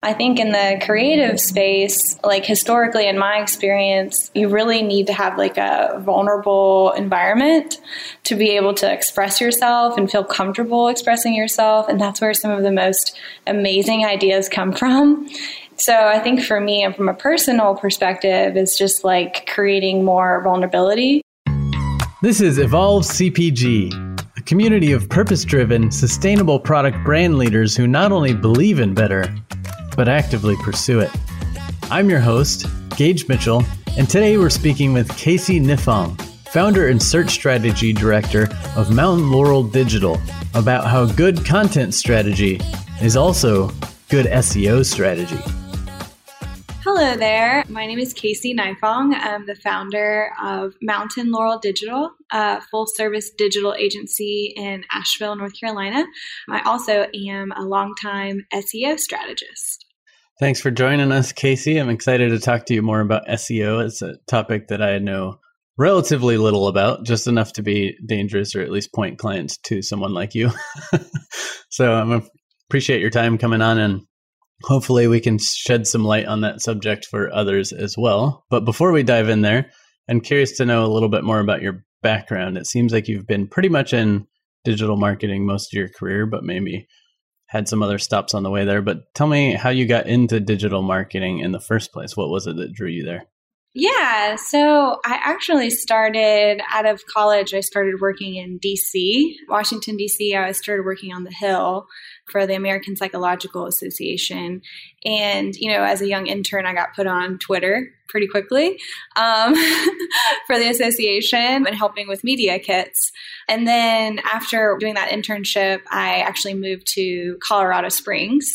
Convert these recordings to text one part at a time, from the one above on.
I think in the creative space, like historically in my experience, you really need to have like a vulnerable environment to be able to express yourself and feel comfortable expressing yourself. And that's where some of the most amazing ideas come from. So I think for me and from a personal perspective, it's just like creating more vulnerability. This is Evolve CPG, a community of purpose driven, sustainable product brand leaders who not only believe in better, but actively pursue it. I'm your host, Gage Mitchell, and today we're speaking with Casey Nifong, founder and search strategy director of Mountain Laurel Digital, about how good content strategy is also good SEO strategy. Hello there. My name is Casey Nifong. I'm the founder of Mountain Laurel Digital, a full service digital agency in Asheville, North Carolina. I also am a longtime SEO strategist. Thanks for joining us, Casey. I'm excited to talk to you more about SEO. It's a topic that I know relatively little about, just enough to be dangerous or at least point clients to someone like you. so I appreciate your time coming on and hopefully we can shed some light on that subject for others as well. But before we dive in there, I'm curious to know a little bit more about your background. It seems like you've been pretty much in digital marketing most of your career, but maybe had some other stops on the way there. But tell me how you got into digital marketing in the first place. What was it that drew you there? Yeah, so I actually started out of college. I started working in DC, Washington, DC. I started working on the Hill for the American Psychological Association. And, you know, as a young intern, I got put on Twitter pretty quickly um, for the association and helping with media kits. And then after doing that internship, I actually moved to Colorado Springs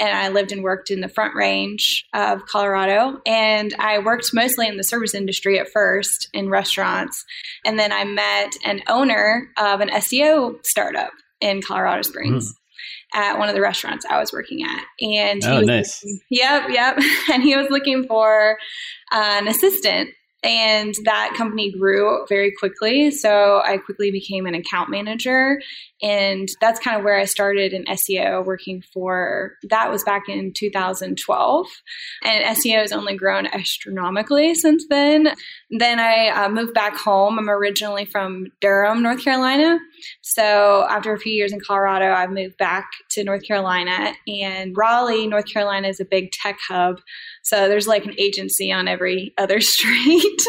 and I lived and worked in the front range of Colorado. And I worked mostly in the service industry at first in restaurants. And then I met an owner of an SEO startup in Colorado Springs. Mm at one of the restaurants I was working at. And oh, nice. Looking, yep, yep. And he was looking for an assistant and that company grew very quickly. So I quickly became an account manager. And that's kind of where I started in SEO working for, that was back in 2012. And SEO has only grown astronomically since then. Then I uh, moved back home. I'm originally from Durham, North Carolina. So after a few years in Colorado, I moved back to North Carolina. And Raleigh, North Carolina is a big tech hub. So there's like an agency on every other street.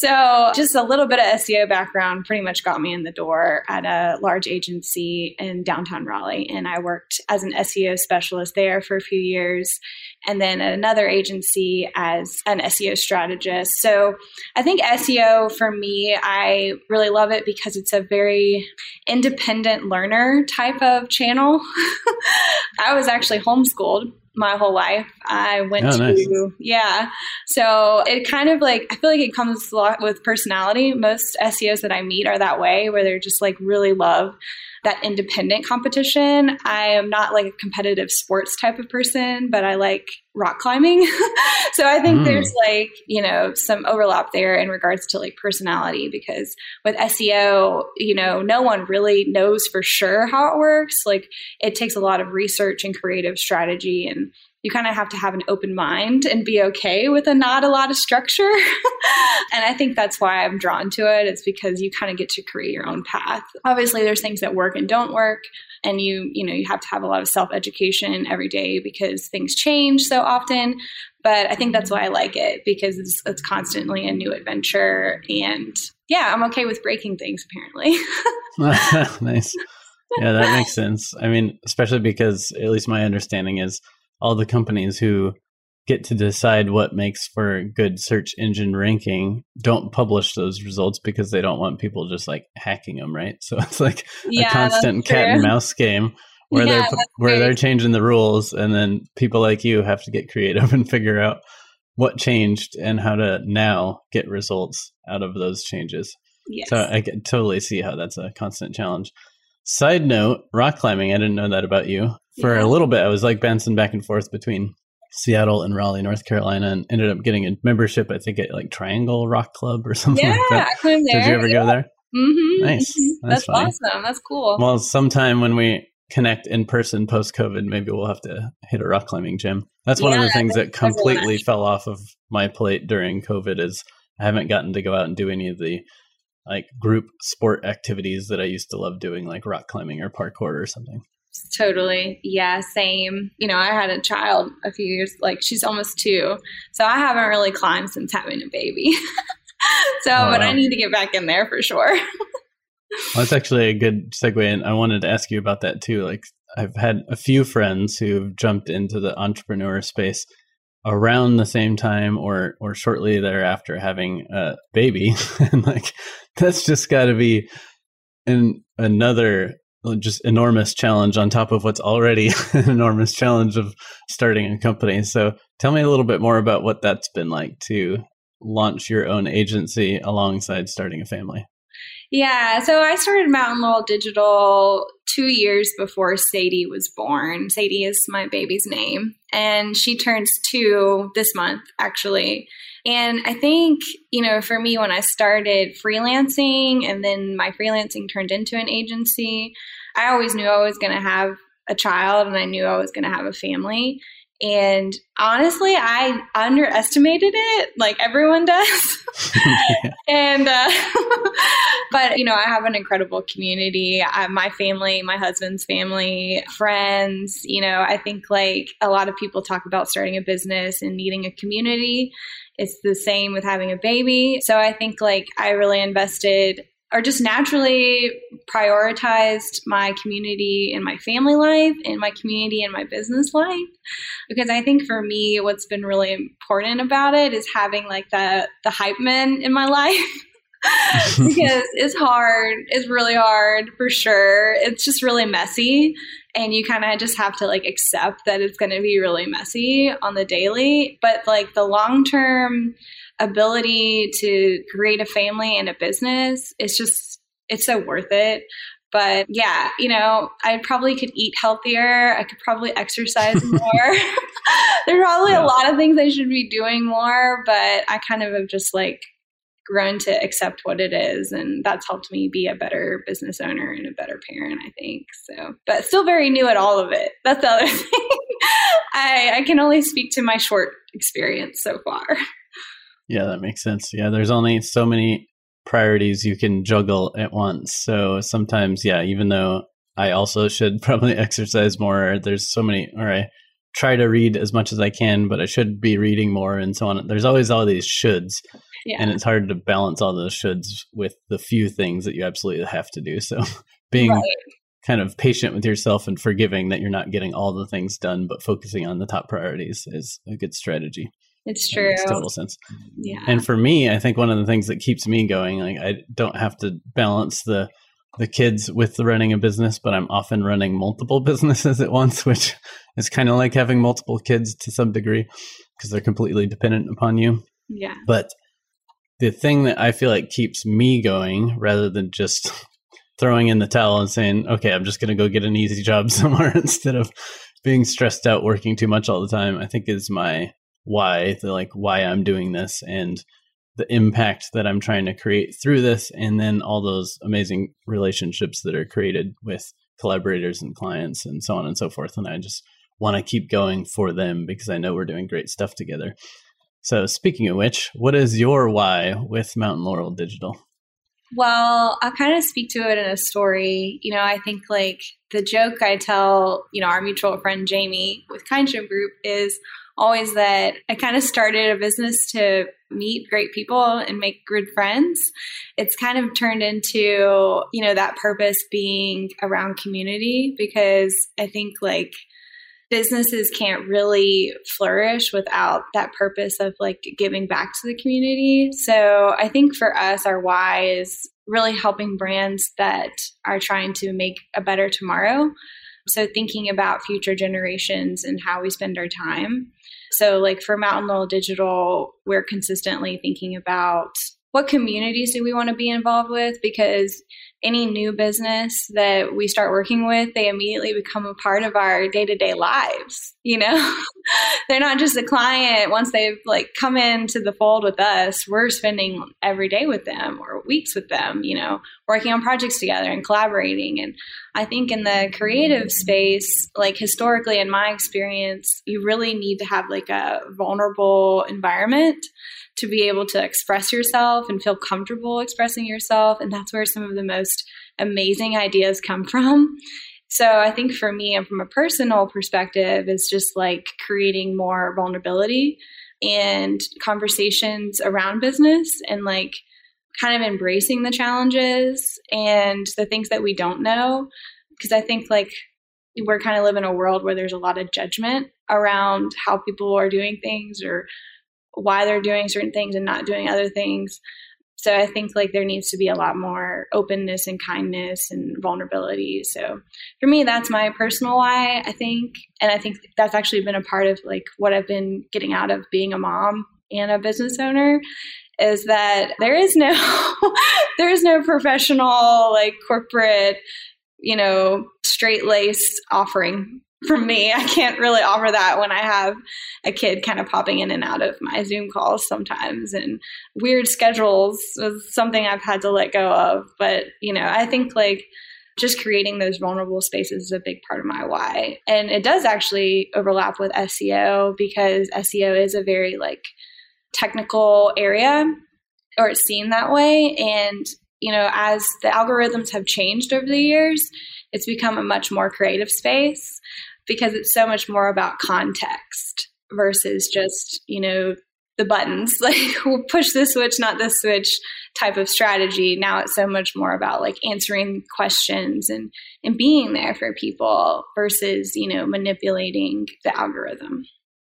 so just a little bit of SEO background pretty much got me in the door at a large agency in downtown Raleigh. And I worked as an SEO specialist there for a few years and then at another agency as an SEO strategist. So I think SEO for me, I really love it because it's a very independent learner type of channel. I was actually homeschooled my whole life. I went oh, to, nice. yeah. So it kind of like, I feel like it comes a lot with personality. Most SEOs that I meet are that way, where they're just like really love that independent competition. I am not like a competitive sports type of person, but I like rock climbing. so I think mm. there's like, you know, some overlap there in regards to like personality because with SEO, you know, no one really knows for sure how it works. Like it takes a lot of research and creative strategy and you kind of have to have an open mind and be okay with a not a lot of structure. and I think that's why I'm drawn to it. It's because you kind of get to create your own path. Obviously, there's things that work and don't work. And you, you know, you have to have a lot of self education every day because things change so often. But I think that's why I like it because it's, it's constantly a new adventure. And yeah, I'm okay with breaking things apparently. nice. Yeah, that makes sense. I mean, especially because at least my understanding is all the companies who get to decide what makes for good search engine ranking don't publish those results because they don't want people just like hacking them, right? So it's like yeah, a constant cat and mouse game where yeah, they're where they're changing the rules and then people like you have to get creative and figure out what changed and how to now get results out of those changes. Yes. So I can totally see how that's a constant challenge. Side note, rock climbing, I didn't know that about you for yeah. a little bit. I was like bouncing back and forth between Seattle and Raleigh, North Carolina, and ended up getting a membership. I think at like Triangle Rock Club or something. Yeah, like that. I climbed there. Did you ever yeah. go there? Mm-hmm, nice. Mm-hmm. That's, That's awesome. That's cool. Well, sometime when we connect in person post COVID, maybe we'll have to hit a rock climbing gym. That's one yeah, of the things that completely fell off of my plate during COVID is I haven't gotten to go out and do any of the like group sport activities that I used to love doing, like rock climbing or parkour or something. Totally. Yeah, same. You know, I had a child a few years, like she's almost two. So I haven't really climbed since having a baby. so, oh, but wow. I need to get back in there for sure. well, that's actually a good segue. And I wanted to ask you about that too. Like, I've had a few friends who've jumped into the entrepreneur space around the same time or or shortly thereafter having a baby and like that's just got to be an another Uh, just enormous challenge on top of what's already an enormous challenge of starting a company so tell me a little bit more about what that's been like to launch your own agency alongside starting a family yeah, so I started Mountain Laurel Digital two years before Sadie was born. Sadie is my baby's name, and she turns two this month, actually. And I think, you know, for me, when I started freelancing and then my freelancing turned into an agency, I always knew I was going to have a child and I knew I was going to have a family. And honestly, I underestimated it, like everyone does. and, uh, but, you know, I have an incredible community. I, my family, my husband's family, friends, you know, I think like a lot of people talk about starting a business and needing a community. It's the same with having a baby. So I think like I really invested or just naturally prioritized my community and my family life and my community and my business life. Because i think for me what's been really important about it is having like the the hype men in my life. Because it's hard. It's really hard for sure. It's just really messy and you kind of just have to like accept that it's going to be really messy on the daily but like the long term ability to create a family and a business it's just it's so worth it but yeah you know i probably could eat healthier i could probably exercise more there's probably yeah. a lot of things i should be doing more but i kind of have just like grown to accept what it is and that's helped me be a better business owner and a better parent i think so but still very new at all of it that's the other thing I, I can only speak to my short experience so far yeah, that makes sense. Yeah, there's only so many priorities you can juggle at once. So sometimes, yeah, even though I also should probably exercise more, there's so many, or I try to read as much as I can, but I should be reading more and so on. There's always all these shoulds. Yeah. And it's hard to balance all those shoulds with the few things that you absolutely have to do. So being right. kind of patient with yourself and forgiving that you're not getting all the things done, but focusing on the top priorities is a good strategy. It's true. Makes total sense. Yeah. And for me, I think one of the things that keeps me going, like I don't have to balance the the kids with the running a business, but I'm often running multiple businesses at once, which is kind of like having multiple kids to some degree because they're completely dependent upon you. Yeah. But the thing that I feel like keeps me going rather than just throwing in the towel and saying, okay, I'm just going to go get an easy job somewhere instead of being stressed out working too much all the time, I think is my why the like why I'm doing this and the impact that I'm trying to create through this and then all those amazing relationships that are created with collaborators and clients and so on and so forth and I just want to keep going for them because I know we're doing great stuff together. So speaking of which, what is your why with Mountain Laurel Digital? Well, I'll kind of speak to it in a story. You know, I think like the joke I tell, you know, our mutual friend Jamie with Kindship Group is always that I kind of started a business to meet great people and make good friends. It's kind of turned into, you know, that purpose being around community because I think like businesses can't really flourish without that purpose of like giving back to the community. So I think for us, our why is really helping brands that are trying to make a better tomorrow. So thinking about future generations and how we spend our time. So, like for Mountain Laurel Digital, we're consistently thinking about what communities do we want to be involved with because any new business that we start working with, they immediately become a part of our day to day lives. You know, they're not just a client. Once they've like come into the fold with us, we're spending every day with them or weeks with them, you know, working on projects together and collaborating. And I think in the creative space, like historically, in my experience, you really need to have like a vulnerable environment to be able to express yourself and feel comfortable expressing yourself. And that's where some of the most amazing ideas come from. So I think for me and from a personal perspective, it's just like creating more vulnerability and conversations around business and like kind of embracing the challenges and the things that we don't know. Because I think like we're kind of live in a world where there's a lot of judgment around how people are doing things or why they're doing certain things and not doing other things. So I think like there needs to be a lot more openness and kindness and vulnerability. So for me, that's my personal why, I think. And I think that's actually been a part of like what I've been getting out of being a mom and a business owner is that there is no there is no professional like corporate you know straight lace offering from me. I can't really offer that when I have a kid kind of popping in and out of my Zoom calls sometimes. And weird schedules is something I've had to let go of. But, you know, I think like just creating those vulnerable spaces is a big part of my why. And it does actually overlap with SEO because SEO is a very like technical area or it's seen that way. And, you know, as the algorithms have changed over the years, it's become a much more creative space because it's so much more about context versus just, you know, the buttons. Like we'll push this switch not this switch type of strategy. Now it's so much more about like answering questions and and being there for people versus you know manipulating the algorithm.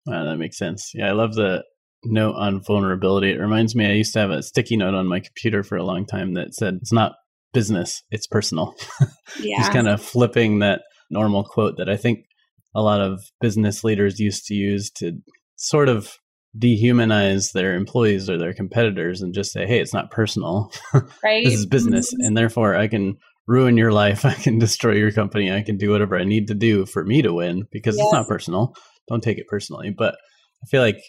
Wow that makes sense. Yeah i love the note on vulnerability. It reminds me i used to have a sticky note on my computer for a long time that said it's not business it's personal. Yeah. just kind of flipping that normal quote that i think a lot of business leaders used to use to sort of dehumanize their employees or their competitors and just say, hey, it's not personal. Right. this is business. Mm-hmm. And therefore, I can ruin your life. I can destroy your company. I can do whatever I need to do for me to win because yes. it's not personal. Don't take it personally. But I feel like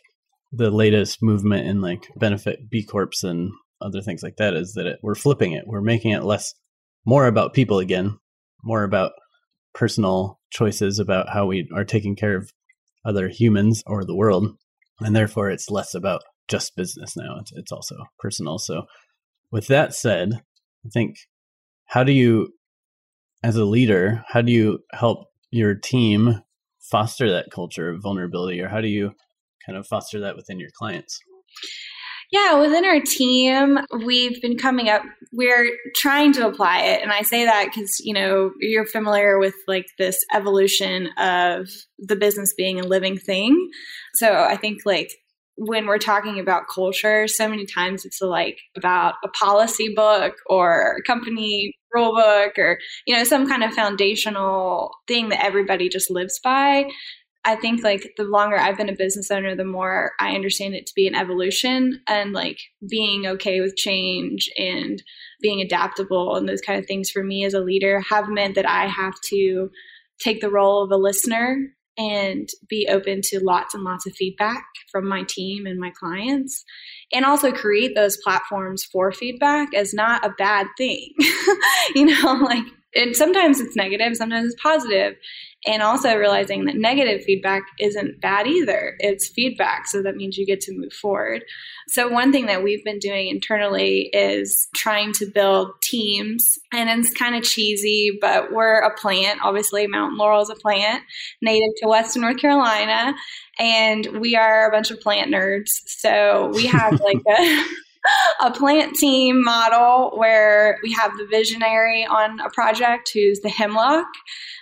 the latest movement in like benefit B Corps and other things like that is that it, we're flipping it. We're making it less, more about people again, more about personal choices about how we are taking care of other humans or the world. And therefore, it's less about just business now. It's, it's also personal. So, with that said, I think how do you, as a leader, how do you help your team foster that culture of vulnerability, or how do you kind of foster that within your clients? Yeah, within our team, we've been coming up, we're trying to apply it. And I say that because, you know, you're familiar with like this evolution of the business being a living thing. So I think like when we're talking about culture, so many times it's like about a policy book or a company rule book or, you know, some kind of foundational thing that everybody just lives by. I think like the longer I've been a business owner, the more I understand it to be an evolution and like being okay with change and being adaptable and those kind of things for me as a leader have meant that I have to take the role of a listener and be open to lots and lots of feedback from my team and my clients and also create those platforms for feedback as not a bad thing. You know like and sometimes it's negative sometimes it's positive and also realizing that negative feedback isn't bad either. It's feedback, so that means you get to move forward. So, one thing that we've been doing internally is trying to build teams, and it's kind of cheesy, but we're a plant. Obviously, Mountain Laurel is a plant native to Western North Carolina, and we are a bunch of plant nerds. So, we have like a a plant team model where we have the visionary on a project who's the hemlock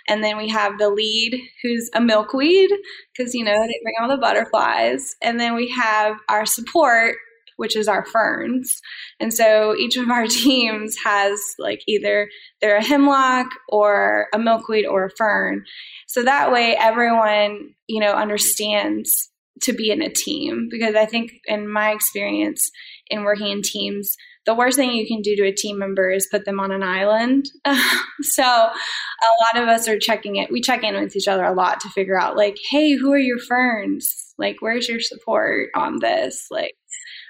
and then we have the lead who's a milkweed because you know they bring all the butterflies. And then we have our support which is our ferns. And so each of our teams has like either they're a hemlock or a milkweed or a fern. So that way everyone you know understands to be in a team because I think, in my experience in working in teams, the worst thing you can do to a team member is put them on an island. so a lot of us are checking it. We check in with each other a lot to figure out, like, hey, who are your ferns? Like, where's your support on this? Like,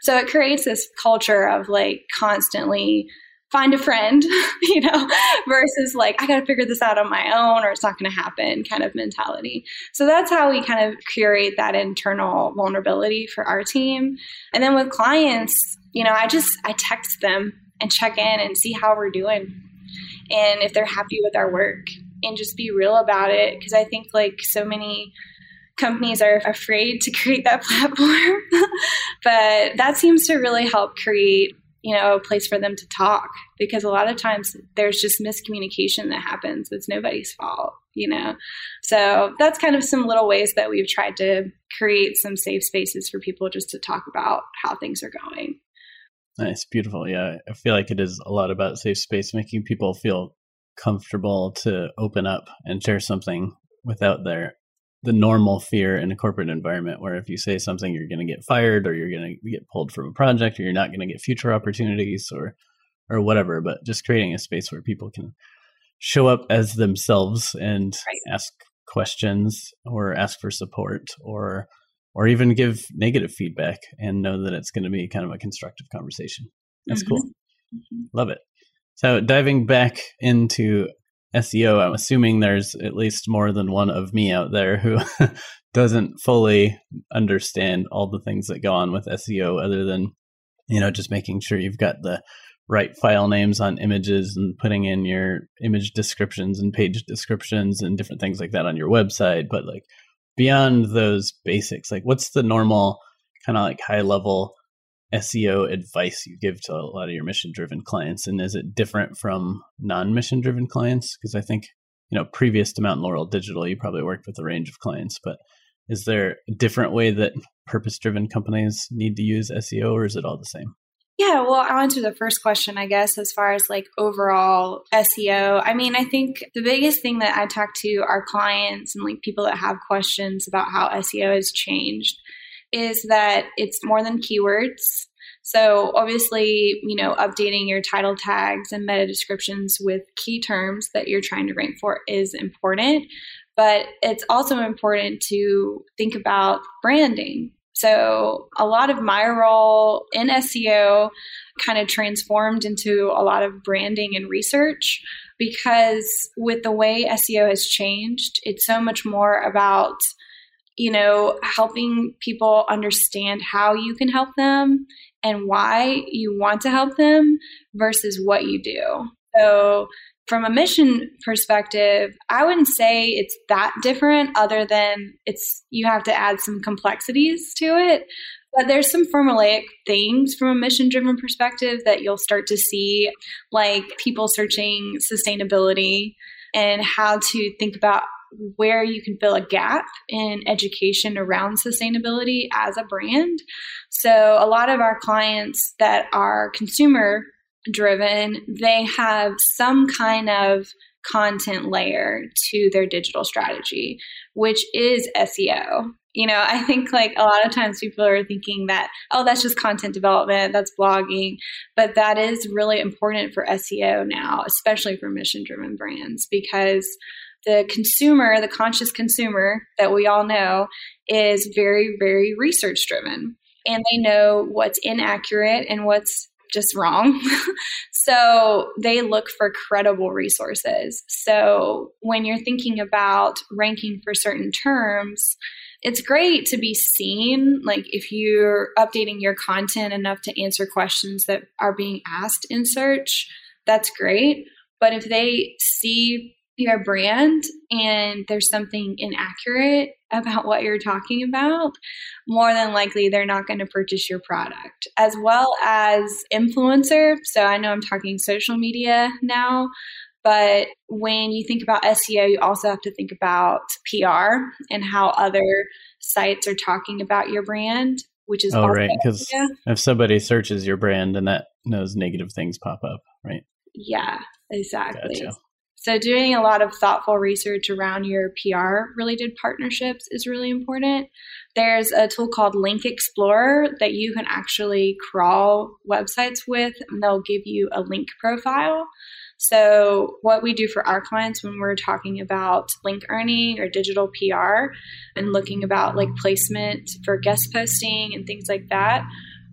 so it creates this culture of like constantly find a friend, you know, versus like, I got to figure this out on my own or it's not going to happen kind of mentality. So that's how we kind of curate that internal vulnerability for our team. And then with clients, you know, I just, I text them and check in and see how we're doing and if they're happy with our work and just be real about it. Cause I think like so many, companies are afraid to create that platform. but that seems to really help create you know, a place for them to talk because a lot of times there's just miscommunication that happens. It's nobody's fault, you know? So that's kind of some little ways that we've tried to create some safe spaces for people just to talk about how things are going. Nice, beautiful. Yeah, I feel like it is a lot about safe space, making people feel comfortable to open up and share something without their the normal fear in a corporate environment where if you say something you're going to get fired or you're going to get pulled from a project or you're not going to get future opportunities or or whatever but just creating a space where people can show up as themselves and right. ask questions or ask for support or or even give negative feedback and know that it's going to be kind of a constructive conversation that's mm-hmm. cool mm-hmm. love it so diving back into SEO, I'm assuming there's at least more than one of me out there who doesn't fully understand all the things that go on with SEO other than, you know, just making sure you've got the right file names on images and putting in your image descriptions and page descriptions and different things like that on your website. But like beyond those basics, like what's the normal kind of like high level SEO advice you give to a lot of your mission driven clients? And is it different from non mission driven clients? Because I think, you know, previous to Mountain Laurel Digital, you probably worked with a range of clients, but is there a different way that purpose driven companies need to use SEO or is it all the same? Yeah, well, I'll answer the first question, I guess, as far as like overall SEO. I mean, I think the biggest thing that I talk to our clients and like people that have questions about how SEO has changed is that it's more than keywords. So obviously, you know, updating your title tags and meta descriptions with key terms that you're trying to rank for is important, but it's also important to think about branding. So a lot of my role in SEO kind of transformed into a lot of branding and research because with the way SEO has changed, it's so much more about you know, helping people understand how you can help them and why you want to help them versus what you do. So, from a mission perspective, I wouldn't say it's that different other than it's you have to add some complexities to it. But there's some formulaic things from a mission driven perspective that you'll start to see, like people searching sustainability and how to think about where you can fill a gap in education around sustainability as a brand. So, a lot of our clients that are consumer driven, they have some kind of content layer to their digital strategy, which is SEO. You know, I think like a lot of times people are thinking that, oh, that's just content development, that's blogging. But that is really important for SEO now, especially for mission driven brands, because the consumer, the conscious consumer that we all know, is very, very research driven. And they know what's inaccurate and what's just wrong. so they look for credible resources. So when you're thinking about ranking for certain terms, it's great to be seen. Like if you're updating your content enough to answer questions that are being asked in search, that's great. But if they see your brand and there's something inaccurate about what you're talking about, more than likely they're not going to purchase your product. As well as influencer. So I know I'm talking social media now, but when you think about SEO, you also have to think about PR and how other sites are talking about your brand, which is oh right because if somebody searches your brand and that those negative things pop up, right? Yeah, exactly. Gotcha. So, doing a lot of thoughtful research around your PR related partnerships is really important. There's a tool called Link Explorer that you can actually crawl websites with, and they'll give you a link profile. So, what we do for our clients when we're talking about link earning or digital PR and looking about like placement for guest posting and things like that,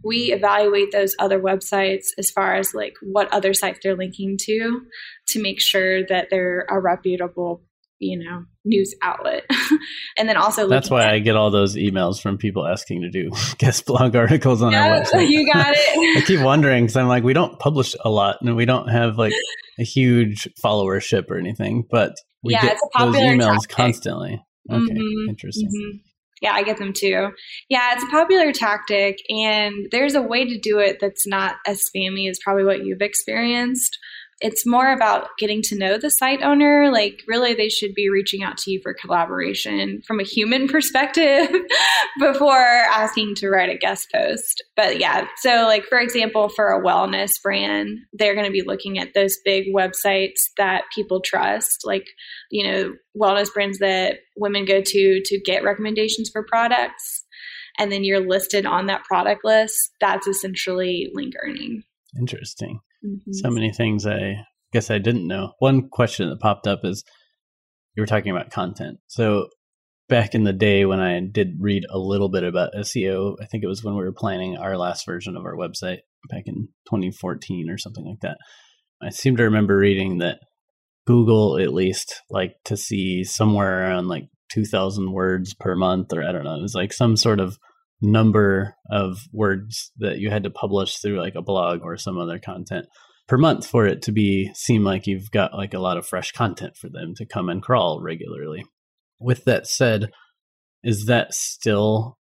we evaluate those other websites as far as like what other sites they're linking to to make sure that they're a reputable you know news outlet and then also that's why at, i get all those emails from people asking to do guest blog articles on yeah, our website you got it i keep wondering because i'm like we don't publish a lot and we don't have like a huge followership or anything but we yeah, get those emails topic. constantly okay mm-hmm, interesting mm-hmm. Yeah, I get them too. Yeah, it's a popular tactic, and there's a way to do it that's not as spammy as probably what you've experienced it's more about getting to know the site owner. Like, really, they should be reaching out to you for collaboration from a human perspective before asking to write a guest post. But yeah, so like, for example, for a wellness brand, they're going to be looking at those big websites that people trust, like, you know, wellness brands that women go to to get recommendations for products. And then you're listed on that product list. That's essentially link earning. Interesting. Mm-hmm. So many things I guess I didn't know. One question that popped up is you were talking about content. So back in the day when I did read a little bit about SEO, I think it was when we were planning our last version of our website back in 2014 or something like that. I seem to remember reading that Google at least like to see somewhere around like 2000 words per month or I don't know. It was like some sort of number of words that you had to publish through like a blog or some other content per month for it to be seem like you've got like a lot of fresh content for them to come and crawl regularly. With that said, is that still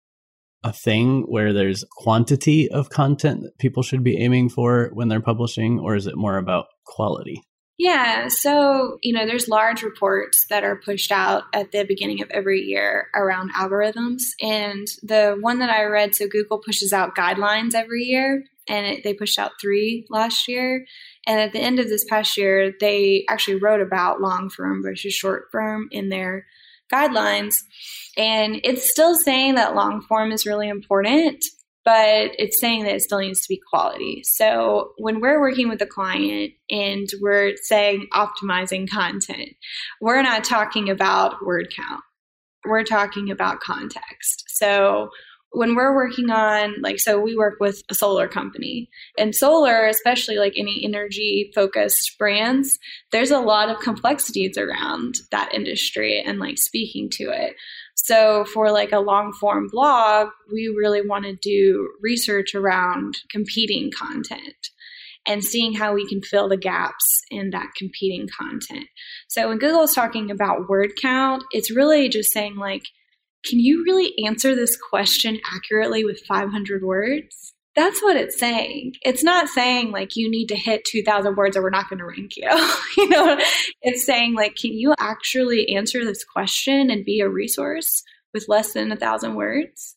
a thing where there's quantity of content that people should be aiming for when they're publishing or is it more about quality? Yeah, so you know, there's large reports that are pushed out at the beginning of every year around algorithms, and the one that I read, so Google pushes out guidelines every year, and it, they pushed out three last year, and at the end of this past year, they actually wrote about long form versus short form in their guidelines, and it's still saying that long form is really important, but it's saying that it still needs to be quality. So when we're working with a client and we're saying optimizing content, we're not talking about word count. We're talking about context. So when we're working on like so we work with a solar company and solar especially like any energy focused brands there's a lot of complexities around that industry and like speaking to it so for like a long form blog we really want to do research around competing content and seeing how we can fill the gaps in that competing content. So when Google is talking about word count, it's really just saying like can you really answer this question accurately with 500 words? That's what it's saying. It's not saying like you need to hit 2000 words or we're not going to rank you. you know, it's saying like can you actually answer this question and be a resource with less than a thousand words?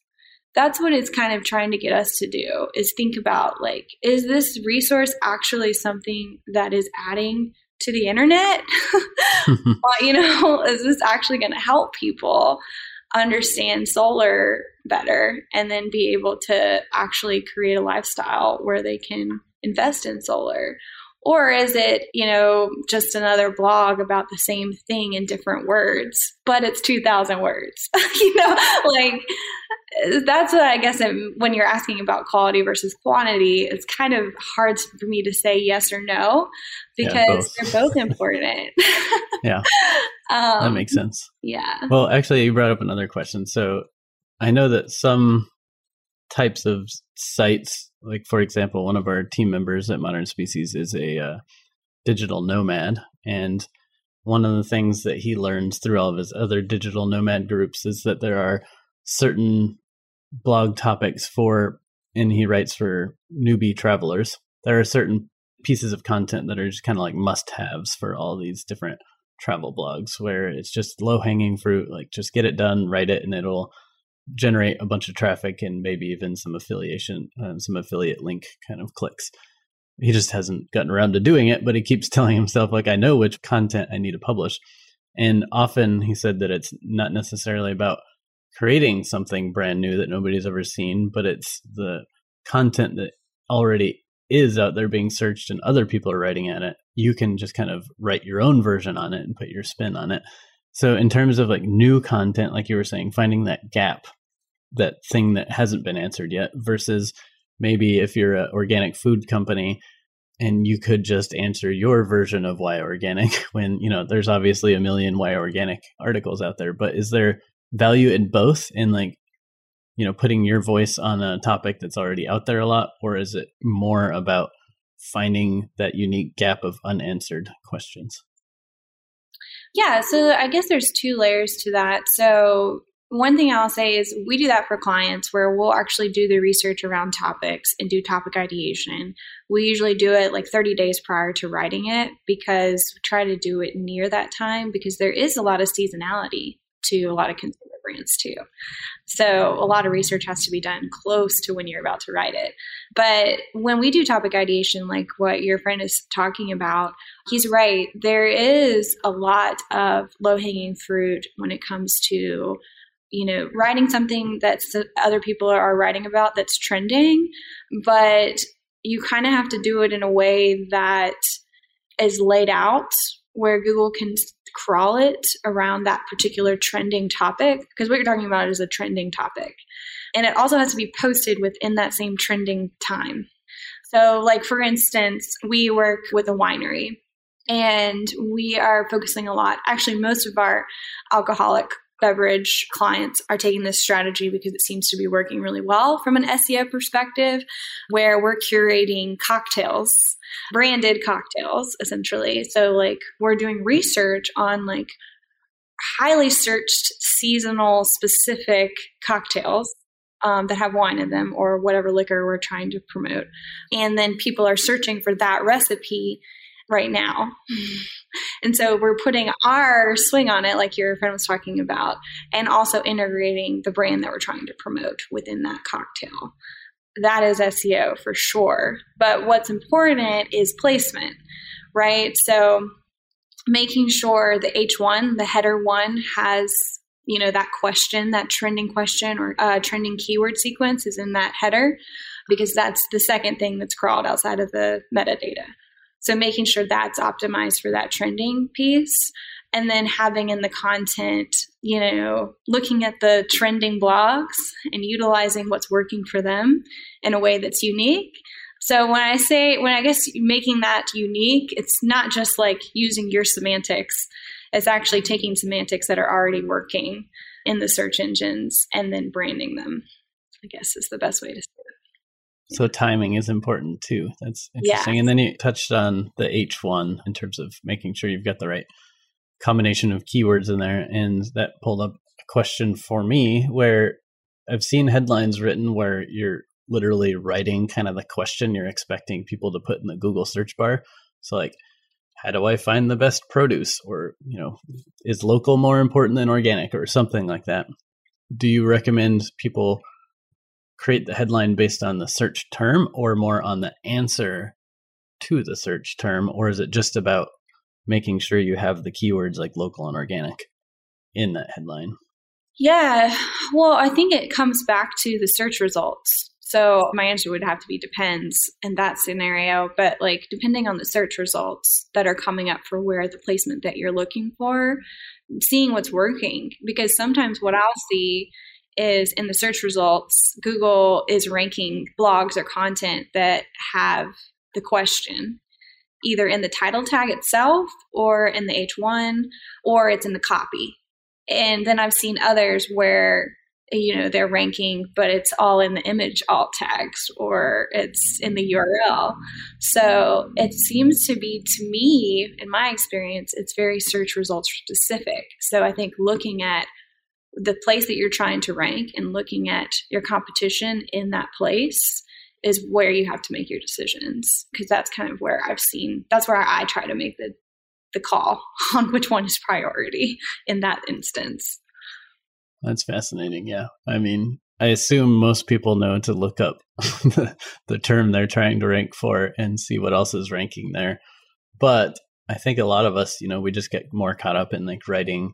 That's what it's kind of trying to get us to do is think about like is this resource actually something that is adding to the internet? you know, is this actually going to help people? Understand solar better and then be able to actually create a lifestyle where they can invest in solar or is it you know just another blog about the same thing in different words but it's 2000 words you know like that's what i guess when you're asking about quality versus quantity it's kind of hard for me to say yes or no because yeah, both. they're both important yeah um, that makes sense. Yeah. Well, actually, you brought up another question. So I know that some types of sites, like for example, one of our team members at Modern Species is a uh, digital nomad, and one of the things that he learns through all of his other digital nomad groups is that there are certain blog topics for, and he writes for newbie travelers. There are certain pieces of content that are just kind of like must haves for all these different travel blogs where it's just low hanging fruit. Like just get it done, write it, and it'll generate a bunch of traffic and maybe even some affiliation, um, some affiliate link kind of clicks. he just hasn't gotten around to doing it, but he keeps telling himself, like, I know which content I need to publish. And often he said that it's not necessarily about creating something brand new that nobody's ever seen, but it's the content that already is out there being searched and other people are writing at it. You can just kind of write your own version on it and put your spin on it. So, in terms of like new content, like you were saying, finding that gap, that thing that hasn't been answered yet, versus maybe if you're an organic food company and you could just answer your version of why organic when you know there's obviously a million why organic articles out there but is there value in both in like you know putting your voice on a topic that's already out there a lot or is it more about finding that unique gap of unanswered questions yeah so i guess there's two layers to that so one thing I'll say is we do that for clients where we'll actually do the research around topics and do topic ideation. We usually do it like 30 days prior to writing it because try to do it near that time because there is a lot of seasonality to a lot of consumer brands too. So a lot of research has to be done close to when you're about to write it. But when we do topic ideation, like what your friend is talking about, he's right. There is a lot of low hanging fruit when it comes to you know, writing something that other people are writing about that's trending, but you kind of have to do it in a way that is laid out where Google can crawl it around that particular trending topic because what you're talking about is a trending topic. And it also has to be posted within that same trending time. So, like for instance, we work with a winery and we are focusing a lot. Actually, most of our alcoholic beverage clients are taking this strategy because it seems to be working really well from an SEO perspective, where we're curating cocktails, branded cocktails, essentially. So, like, we're doing research on like highly searched seasonal specific cocktails um, that have wine in them or whatever liquor we're trying to promote. And then people are searching for that recipe right now. And so we're putting our swing on it, like your friend was talking about, and also integrating the brand that we're trying to promote within that cocktail. That is SEO for sure. But what's important is placement, right? So making sure the H1, the header one, has you know that question that trending question or uh, trending keyword sequence is in that header because that's the second thing that's crawled outside of the metadata so making sure that's optimized for that trending piece. And then having in the content, you know, looking at the trending blogs and utilizing what's working for them in a way that's unique. So when I say, when I guess making that unique, it's not just like using your semantics, it's actually taking semantics that are already working in the search engines and then branding them, I guess is the best way to say it. So timing is important too. That's interesting. And then you touched on the H1 in terms of making sure you've got the right combination of keywords in there. And that pulled up a question for me where I've seen headlines written where you're literally writing kind of the question you're expecting people to put in the Google search bar. So like how do I find the best produce or, you know, is local more important than organic or something like that? Do you recommend people create the headline based on the search term or more on the answer to the search term? Or is it just about making sure you have the keywords like local and organic in that headline? Yeah, well, I think it comes back to the search results. So my answer would have to be depends in that scenario, but like depending on the search results that are coming up for where the placement that you're looking for, seeing what's working because sometimes what I'll see is in the search results, Google is ranking blogs or content that have the question either in the title tag itself or in the H1 or it's in the copy. And then I've seen others where you know they're ranking but it's all in the image alt tags or it's in the url so it seems to be to me in my experience it's very search results specific so i think looking at the place that you're trying to rank and looking at your competition in that place is where you have to make your decisions because that's kind of where I've seen that's where I try to make the the call on which one is priority in that instance. That's fascinating. Yeah. I mean, I assume most people know to look up the, the term they're trying to rank for and see what else is ranking there. But I think a lot of us, you know, we just get more caught up in like writing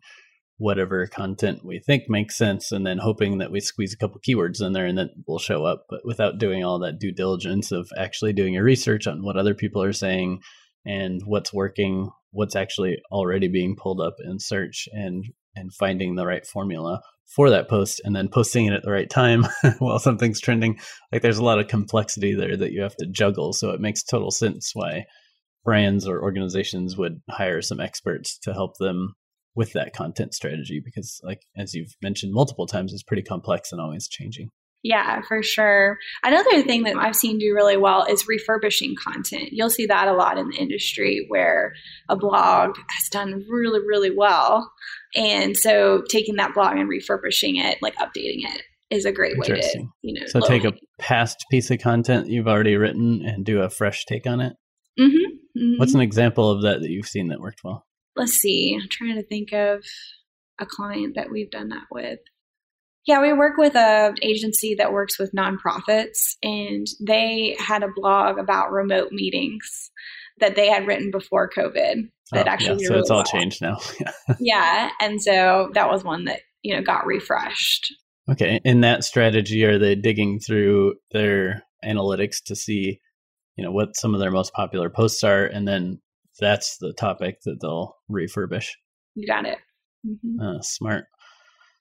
whatever content we think makes sense and then hoping that we squeeze a couple keywords in there and that will show up but without doing all that due diligence of actually doing your research on what other people are saying and what's working what's actually already being pulled up in search and and finding the right formula for that post and then posting it at the right time while something's trending. Like there's a lot of complexity there that you have to juggle so it makes total sense why brands or organizations would hire some experts to help them with that content strategy because like as you've mentioned multiple times it's pretty complex and always changing yeah, for sure. Another thing that I've seen do really well is refurbishing content. You'll see that a lot in the industry where a blog has done really, really well. And so taking that blog and refurbishing it, like updating it, is a great way to, you know. So take a past piece of content you've already written and do a fresh take on it. Mm-hmm, mm-hmm. What's an example of that that you've seen that worked well? Let's see, I'm trying to think of a client that we've done that with. Yeah, we work with a agency that works with nonprofits, and they had a blog about remote meetings that they had written before COVID. That oh, actually, yeah, so it's all changed now. yeah, and so that was one that you know got refreshed. Okay, in that strategy, are they digging through their analytics to see, you know, what some of their most popular posts are, and then that's the topic that they'll refurbish. You got it. Mm-hmm. Uh, smart.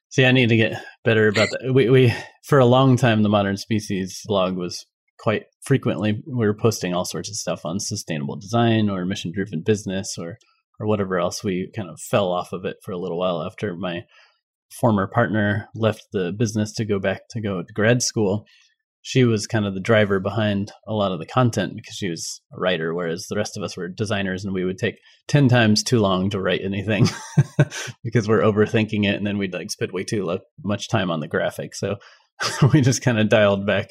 See, I need to get better about that. We, we, for a long time, the Modern Species blog was quite frequently we were posting all sorts of stuff on sustainable design or mission driven business or or whatever else. We kind of fell off of it for a little while after my former partner left the business to go back to go to grad school she was kind of the driver behind a lot of the content because she was a writer, whereas the rest of us were designers and we would take 10 times too long to write anything because we're overthinking it and then we'd like spend way too much time on the graphic. So we just kind of dialed back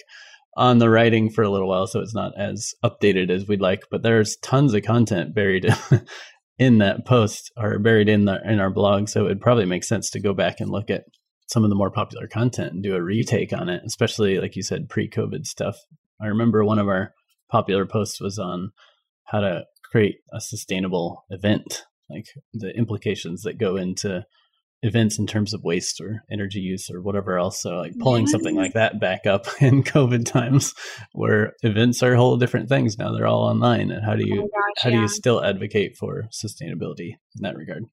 on the writing for a little while so it's not as updated as we'd like. But there's tons of content buried in that post or buried in the in our blog. So it'd probably makes sense to go back and look at some of the more popular content and do a retake on it, especially like you said, pre-COVID stuff. I remember one of our popular posts was on how to create a sustainable event, like the implications that go into events in terms of waste or energy use or whatever else. So like pulling something like that back up in COVID times where events are whole different things now. They're all online. And how do you oh gosh, how yeah. do you still advocate for sustainability in that regard?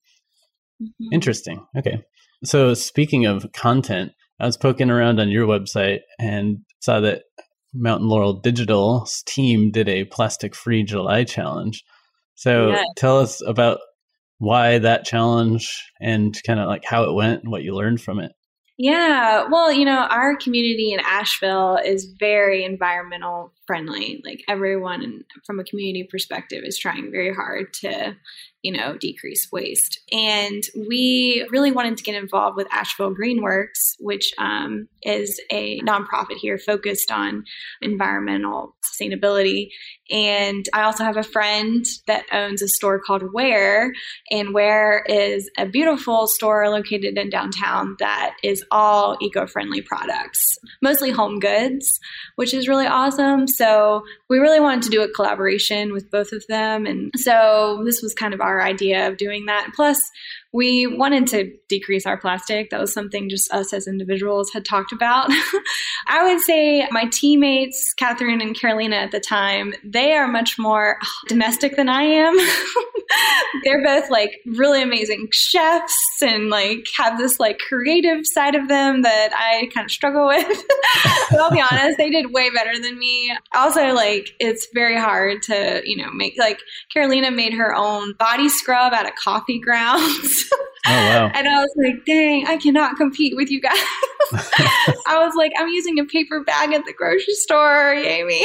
Mm-hmm. Interesting. Okay. So speaking of content, I was poking around on your website and saw that Mountain Laurel Digital's team did a plastic free July challenge. So yes. tell us about why that challenge and kind of like how it went and what you learned from it. Yeah, well, you know, our community in Asheville is very environmental friendly. Like everyone from a community perspective is trying very hard to you know, decrease waste. And we really wanted to get involved with Asheville Greenworks, which um, is a nonprofit here focused on environmental sustainability. And I also have a friend that owns a store called Ware, and Ware is a beautiful store located in downtown that is all eco friendly products, mostly home goods, which is really awesome. So we really wanted to do a collaboration with both of them. And so this was kind of our idea of doing that. Plus, we wanted to decrease our plastic. That was something just us as individuals had talked about. I would say my teammates, Catherine and Carolina at the time, they are much more domestic than I am. They're both like really amazing chefs and like have this like creative side of them that I kind of struggle with. but I'll be honest, they did way better than me. Also, like it's very hard to, you know, make like Carolina made her own body scrub out of coffee grounds. Oh wow! and I was like, "Dang, I cannot compete with you guys." I was like, "I'm using a paper bag at the grocery store, yay me!"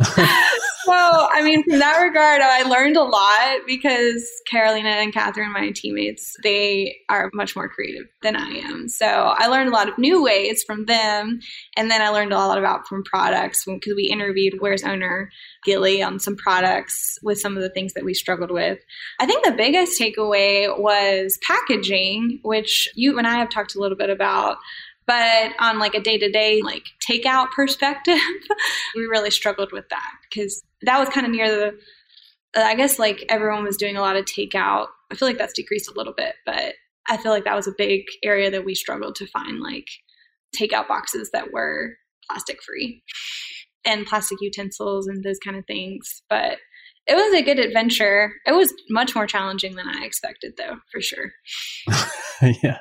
so, I mean, from that regard, I learned a lot because Carolina and Catherine, my teammates, they are much more creative than I am. So I learned a lot of new ways from them, and then I learned a lot about from products because we interviewed Ware's owner Gilly on some products with some of the things that we struggled with. I think the biggest takeaway was packaging, which you and I have talked a little bit about But on like a day to day, like takeout perspective, we really struggled with that because that was kind of near the, uh, I guess like everyone was doing a lot of takeout. I feel like that's decreased a little bit, but I feel like that was a big area that we struggled to find like takeout boxes that were plastic free and plastic utensils and those kind of things. But it was a good adventure. It was much more challenging than I expected, though, for sure. yeah.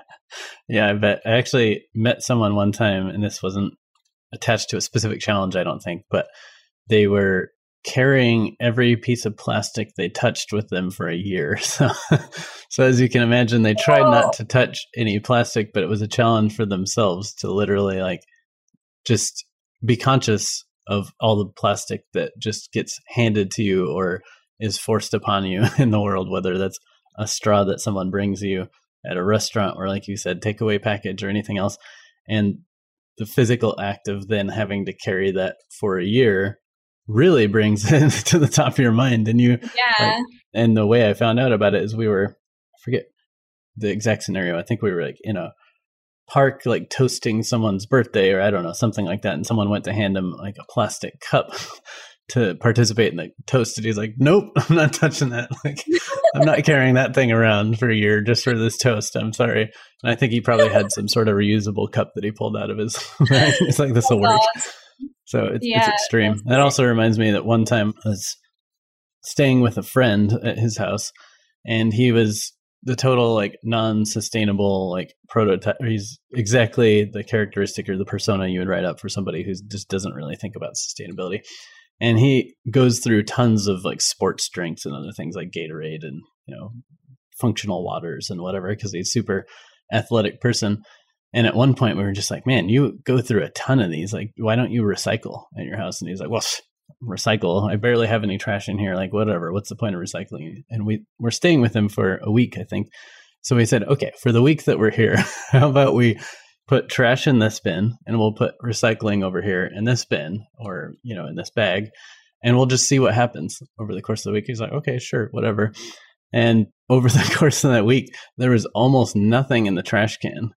Yeah, I bet. I actually met someone one time, and this wasn't attached to a specific challenge, I don't think, but they were carrying every piece of plastic they touched with them for a year. So, so as you can imagine, they tried not to touch any plastic, but it was a challenge for themselves to literally like just be conscious of all the plastic that just gets handed to you or is forced upon you in the world, whether that's a straw that someone brings you at a restaurant or, like you said, takeaway package or anything else. And the physical act of then having to carry that for a year really brings it to the top of your mind. And you, yeah. Like, and the way I found out about it is we were, I forget the exact scenario. I think we were like in a park like toasting someone's birthday or I don't know, something like that. And someone went to hand him like a plastic cup to participate in the toast. And he's like, Nope, I'm not touching that. Like I'm not carrying that thing around for a year just for this toast. I'm sorry. And I think he probably had some sort of reusable cup that he pulled out of his bag. It's like this will work. So it's, yeah, it's extreme. That also reminds me that one time I was staying with a friend at his house and he was the total like non-sustainable like prototype he's exactly the characteristic or the persona you would write up for somebody who just doesn't really think about sustainability. And he goes through tons of like sports drinks and other things like gatorade and you know functional waters and whatever because he's super athletic person. And at one point we were just like man you go through a ton of these like why don't you recycle at your house? And he's like well recycle. I barely have any trash in here. Like, whatever. What's the point of recycling? And we we're staying with him for a week, I think. So we said, okay, for the week that we're here, how about we put trash in this bin and we'll put recycling over here in this bin or, you know, in this bag. And we'll just see what happens over the course of the week. He's like, okay, sure, whatever. And over the course of that week, there was almost nothing in the trash can.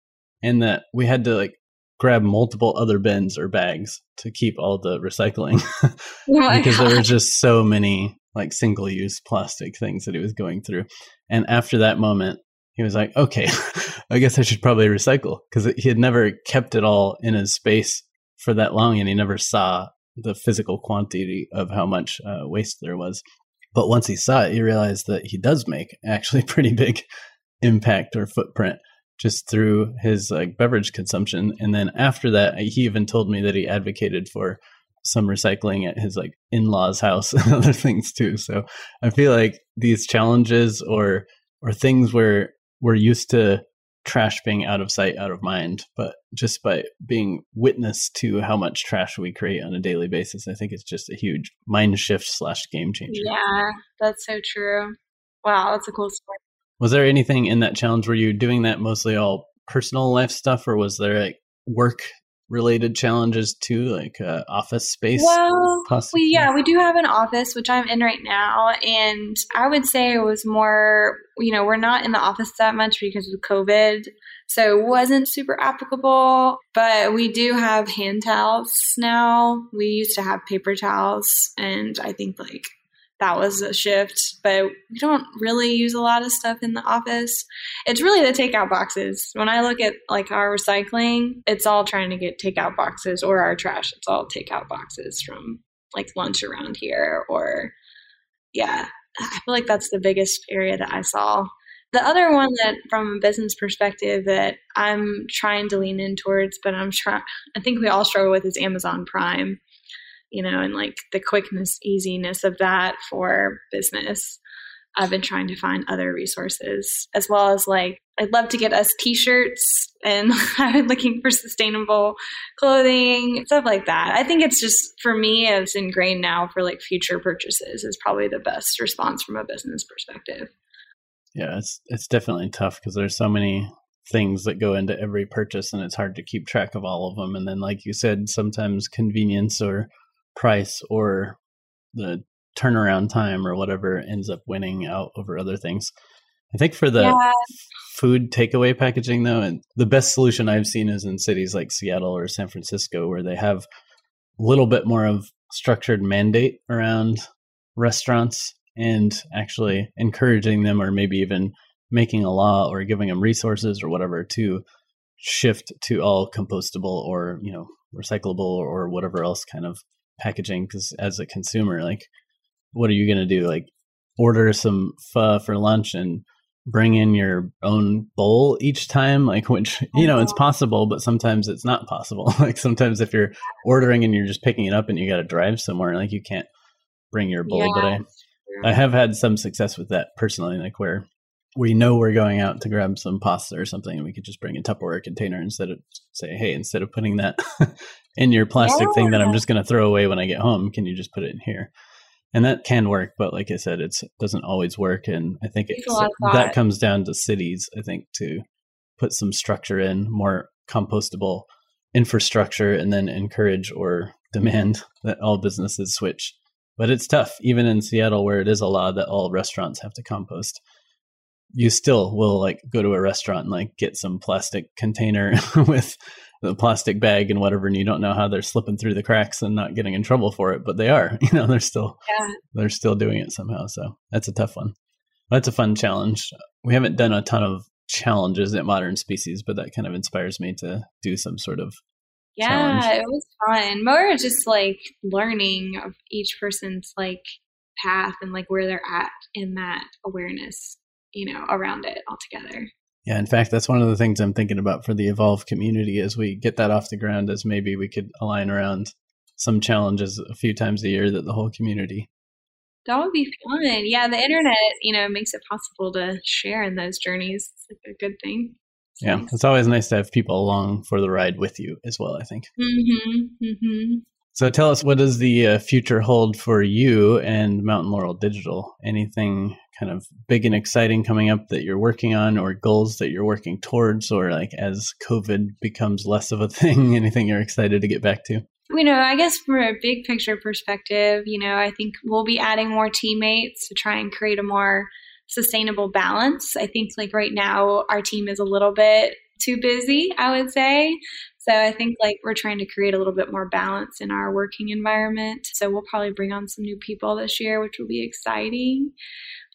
And that we had to like grab multiple other bins or bags to keep all the recycling because there were just so many like single use plastic things that he was going through. And after that moment, he was like, okay, I guess I should probably recycle because he had never kept it all in his space for that long and he never saw the physical quantity of how much uh, waste there was. But once he saw it, he realized that he does make actually pretty big impact or footprint just through his like beverage consumption. And then after that, he even told me that he advocated for some recycling at his like in-laws house and other things too. So I feel like these challenges or or things where we're used to trash being out of sight, out of mind, but just by being witness to how much trash we create on a daily basis, I think it's just a huge mind shift slash game changer. Yeah, that's so true. Wow, that's a cool story. Was there anything in that challenge? Were you doing that mostly all personal life stuff, or was there like work related challenges too, like uh, office space? Well, we, yeah, we do have an office, which I'm in right now. And I would say it was more, you know, we're not in the office that much because of COVID. So it wasn't super applicable, but we do have hand towels now. We used to have paper towels, and I think like that was a shift, but we don't really use a lot of stuff in the office. It's really the takeout boxes. When I look at like our recycling, it's all trying to get takeout boxes or our trash. It's all takeout boxes from like lunch around here or yeah, I feel like that's the biggest area that I saw. The other one that from a business perspective that I'm trying to lean in towards, but I'm trying I think we all struggle with is Amazon Prime you know, and like the quickness, easiness of that for business. I've been trying to find other resources as well as like I'd love to get us t-shirts and I've been looking for sustainable clothing, stuff like that. I think it's just for me it's ingrained now for like future purchases is probably the best response from a business perspective. Yeah, it's it's definitely tough because there's so many things that go into every purchase and it's hard to keep track of all of them and then like you said sometimes convenience or price or the turnaround time or whatever ends up winning out over other things. I think for the yeah. food takeaway packaging, though, and the best solution I've seen is in cities like Seattle or San Francisco, where they have a little bit more of structured mandate around restaurants and actually encouraging them or maybe even making a law or giving them resources or whatever to shift to all compostable or you know recyclable or whatever else kind of packaging because as a consumer like what are you going to do? Like order some pho for lunch and bring in your own bowl each time? Like which you know it's possible but sometimes it's not possible. Like sometimes if you're ordering and you're just picking it up and you got to drive somewhere like you can't bring your bowl yeah, but i i have had some success with that personally like where we know we're going out to grab some pasta or something and we could just bring a tupperware container instead of say hey instead of putting that in your plastic yeah. thing that i'm just going to throw away when i get home can you just put it in here? And that can work but like i said it doesn't always work and i think it's, that comes down to cities i think to put some structure in more compostable infrastructure and then encourage or demand that all businesses switch. But it's tough even in seattle where it is a law that all restaurants have to compost you still will like go to a restaurant and like get some plastic container with the plastic bag and whatever and you don't know how they're slipping through the cracks and not getting in trouble for it but they are you know they're still yeah. they're still doing it somehow so that's a tough one that's a fun challenge we haven't done a ton of challenges at modern species but that kind of inspires me to do some sort of yeah challenge. it was fun more just like learning of each person's like path and like where they're at in that awareness you know around it altogether yeah, in fact, that's one of the things I'm thinking about for the Evolve community as we get that off the ground, as maybe we could align around some challenges a few times a year that the whole community. That would be fun. Yeah, the internet, you know, makes it possible to share in those journeys. It's like a good thing. It's yeah, nice. it's always nice to have people along for the ride with you as well. I think. Mm-hmm, mm-hmm. So tell us, what does the uh, future hold for you and Mountain Laurel Digital? Anything kind of big and exciting coming up that you're working on, or goals that you're working towards, or like as COVID becomes less of a thing, anything you're excited to get back to? You know, I guess from a big picture perspective, you know, I think we'll be adding more teammates to try and create a more sustainable balance. I think like right now our team is a little bit too busy, I would say. So I think like we're trying to create a little bit more balance in our working environment. So we'll probably bring on some new people this year, which will be exciting.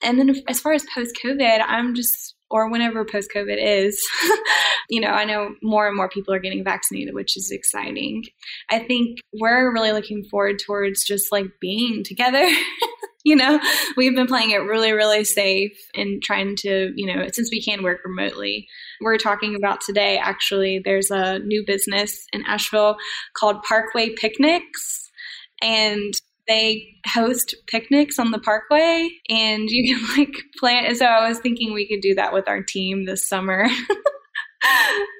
And then as far as post COVID, I'm just or whenever post COVID is, you know, I know more and more people are getting vaccinated, which is exciting. I think we're really looking forward towards just like being together you know, we've been playing it really, really safe and trying to, you know, since we can work remotely. We're talking about today, actually, there's a new business in Asheville called Parkway Picnics. And they host picnics on the parkway and you can like plan so i was thinking we could do that with our team this summer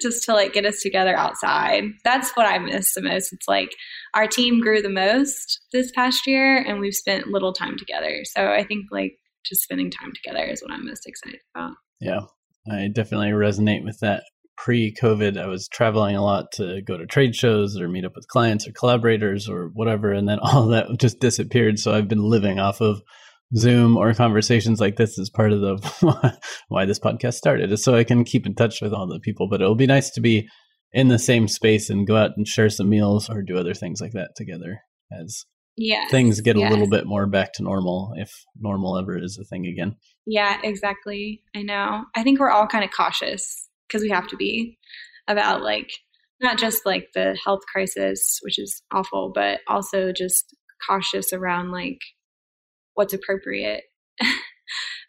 just to like get us together outside. That's what I miss the most. It's like our team grew the most this past year and we've spent little time together. So I think like just spending time together is what I'm most excited about. Yeah. I definitely resonate with that. Pre COVID, I was traveling a lot to go to trade shows or meet up with clients or collaborators or whatever. And then all that just disappeared. So I've been living off of Zoom or conversations like this is part of the why this podcast started, is so I can keep in touch with all the people. But it'll be nice to be in the same space and go out and share some meals or do other things like that together as yeah things get a little bit more back to normal if normal ever is a thing again. Yeah, exactly. I know. I think we're all kind of cautious because we have to be about like not just like the health crisis, which is awful, but also just cautious around like what's appropriate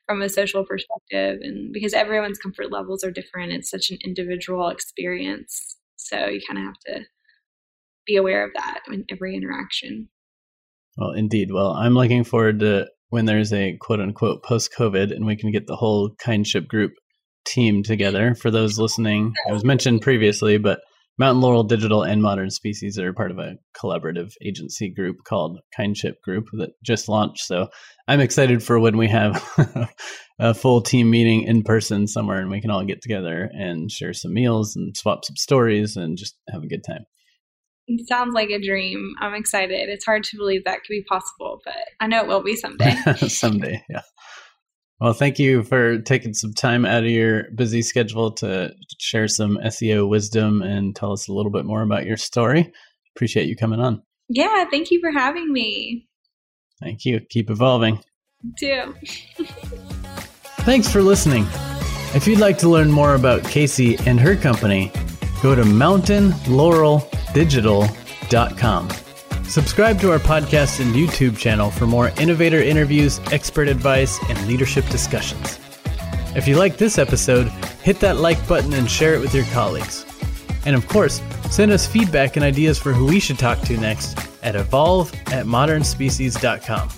from a social perspective and because everyone's comfort levels are different it's such an individual experience so you kind of have to be aware of that in every interaction. Well indeed. Well i'm looking forward to when there's a quote unquote post covid and we can get the whole kindship group team together. For those listening it was mentioned previously but Mountain Laurel Digital and Modern Species are part of a collaborative agency group called Kindship Group that just launched. So I'm excited for when we have a full team meeting in person somewhere and we can all get together and share some meals and swap some stories and just have a good time. It sounds like a dream. I'm excited. It's hard to believe that could be possible, but I know it will be someday. someday, yeah. Well, thank you for taking some time out of your busy schedule to share some SEO wisdom and tell us a little bit more about your story. Appreciate you coming on. Yeah, thank you for having me. Thank you. Keep evolving. Too. Thanks for listening. If you'd like to learn more about Casey and her company, go to mountainlaureldigital.com. Subscribe to our podcast and YouTube channel for more innovator interviews, expert advice, and leadership discussions. If you like this episode, hit that like button and share it with your colleagues. And of course, send us feedback and ideas for who we should talk to next at evolve at modernspecies.com.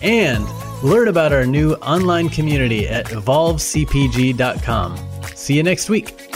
And learn about our new online community at evolvecpg.com. See you next week.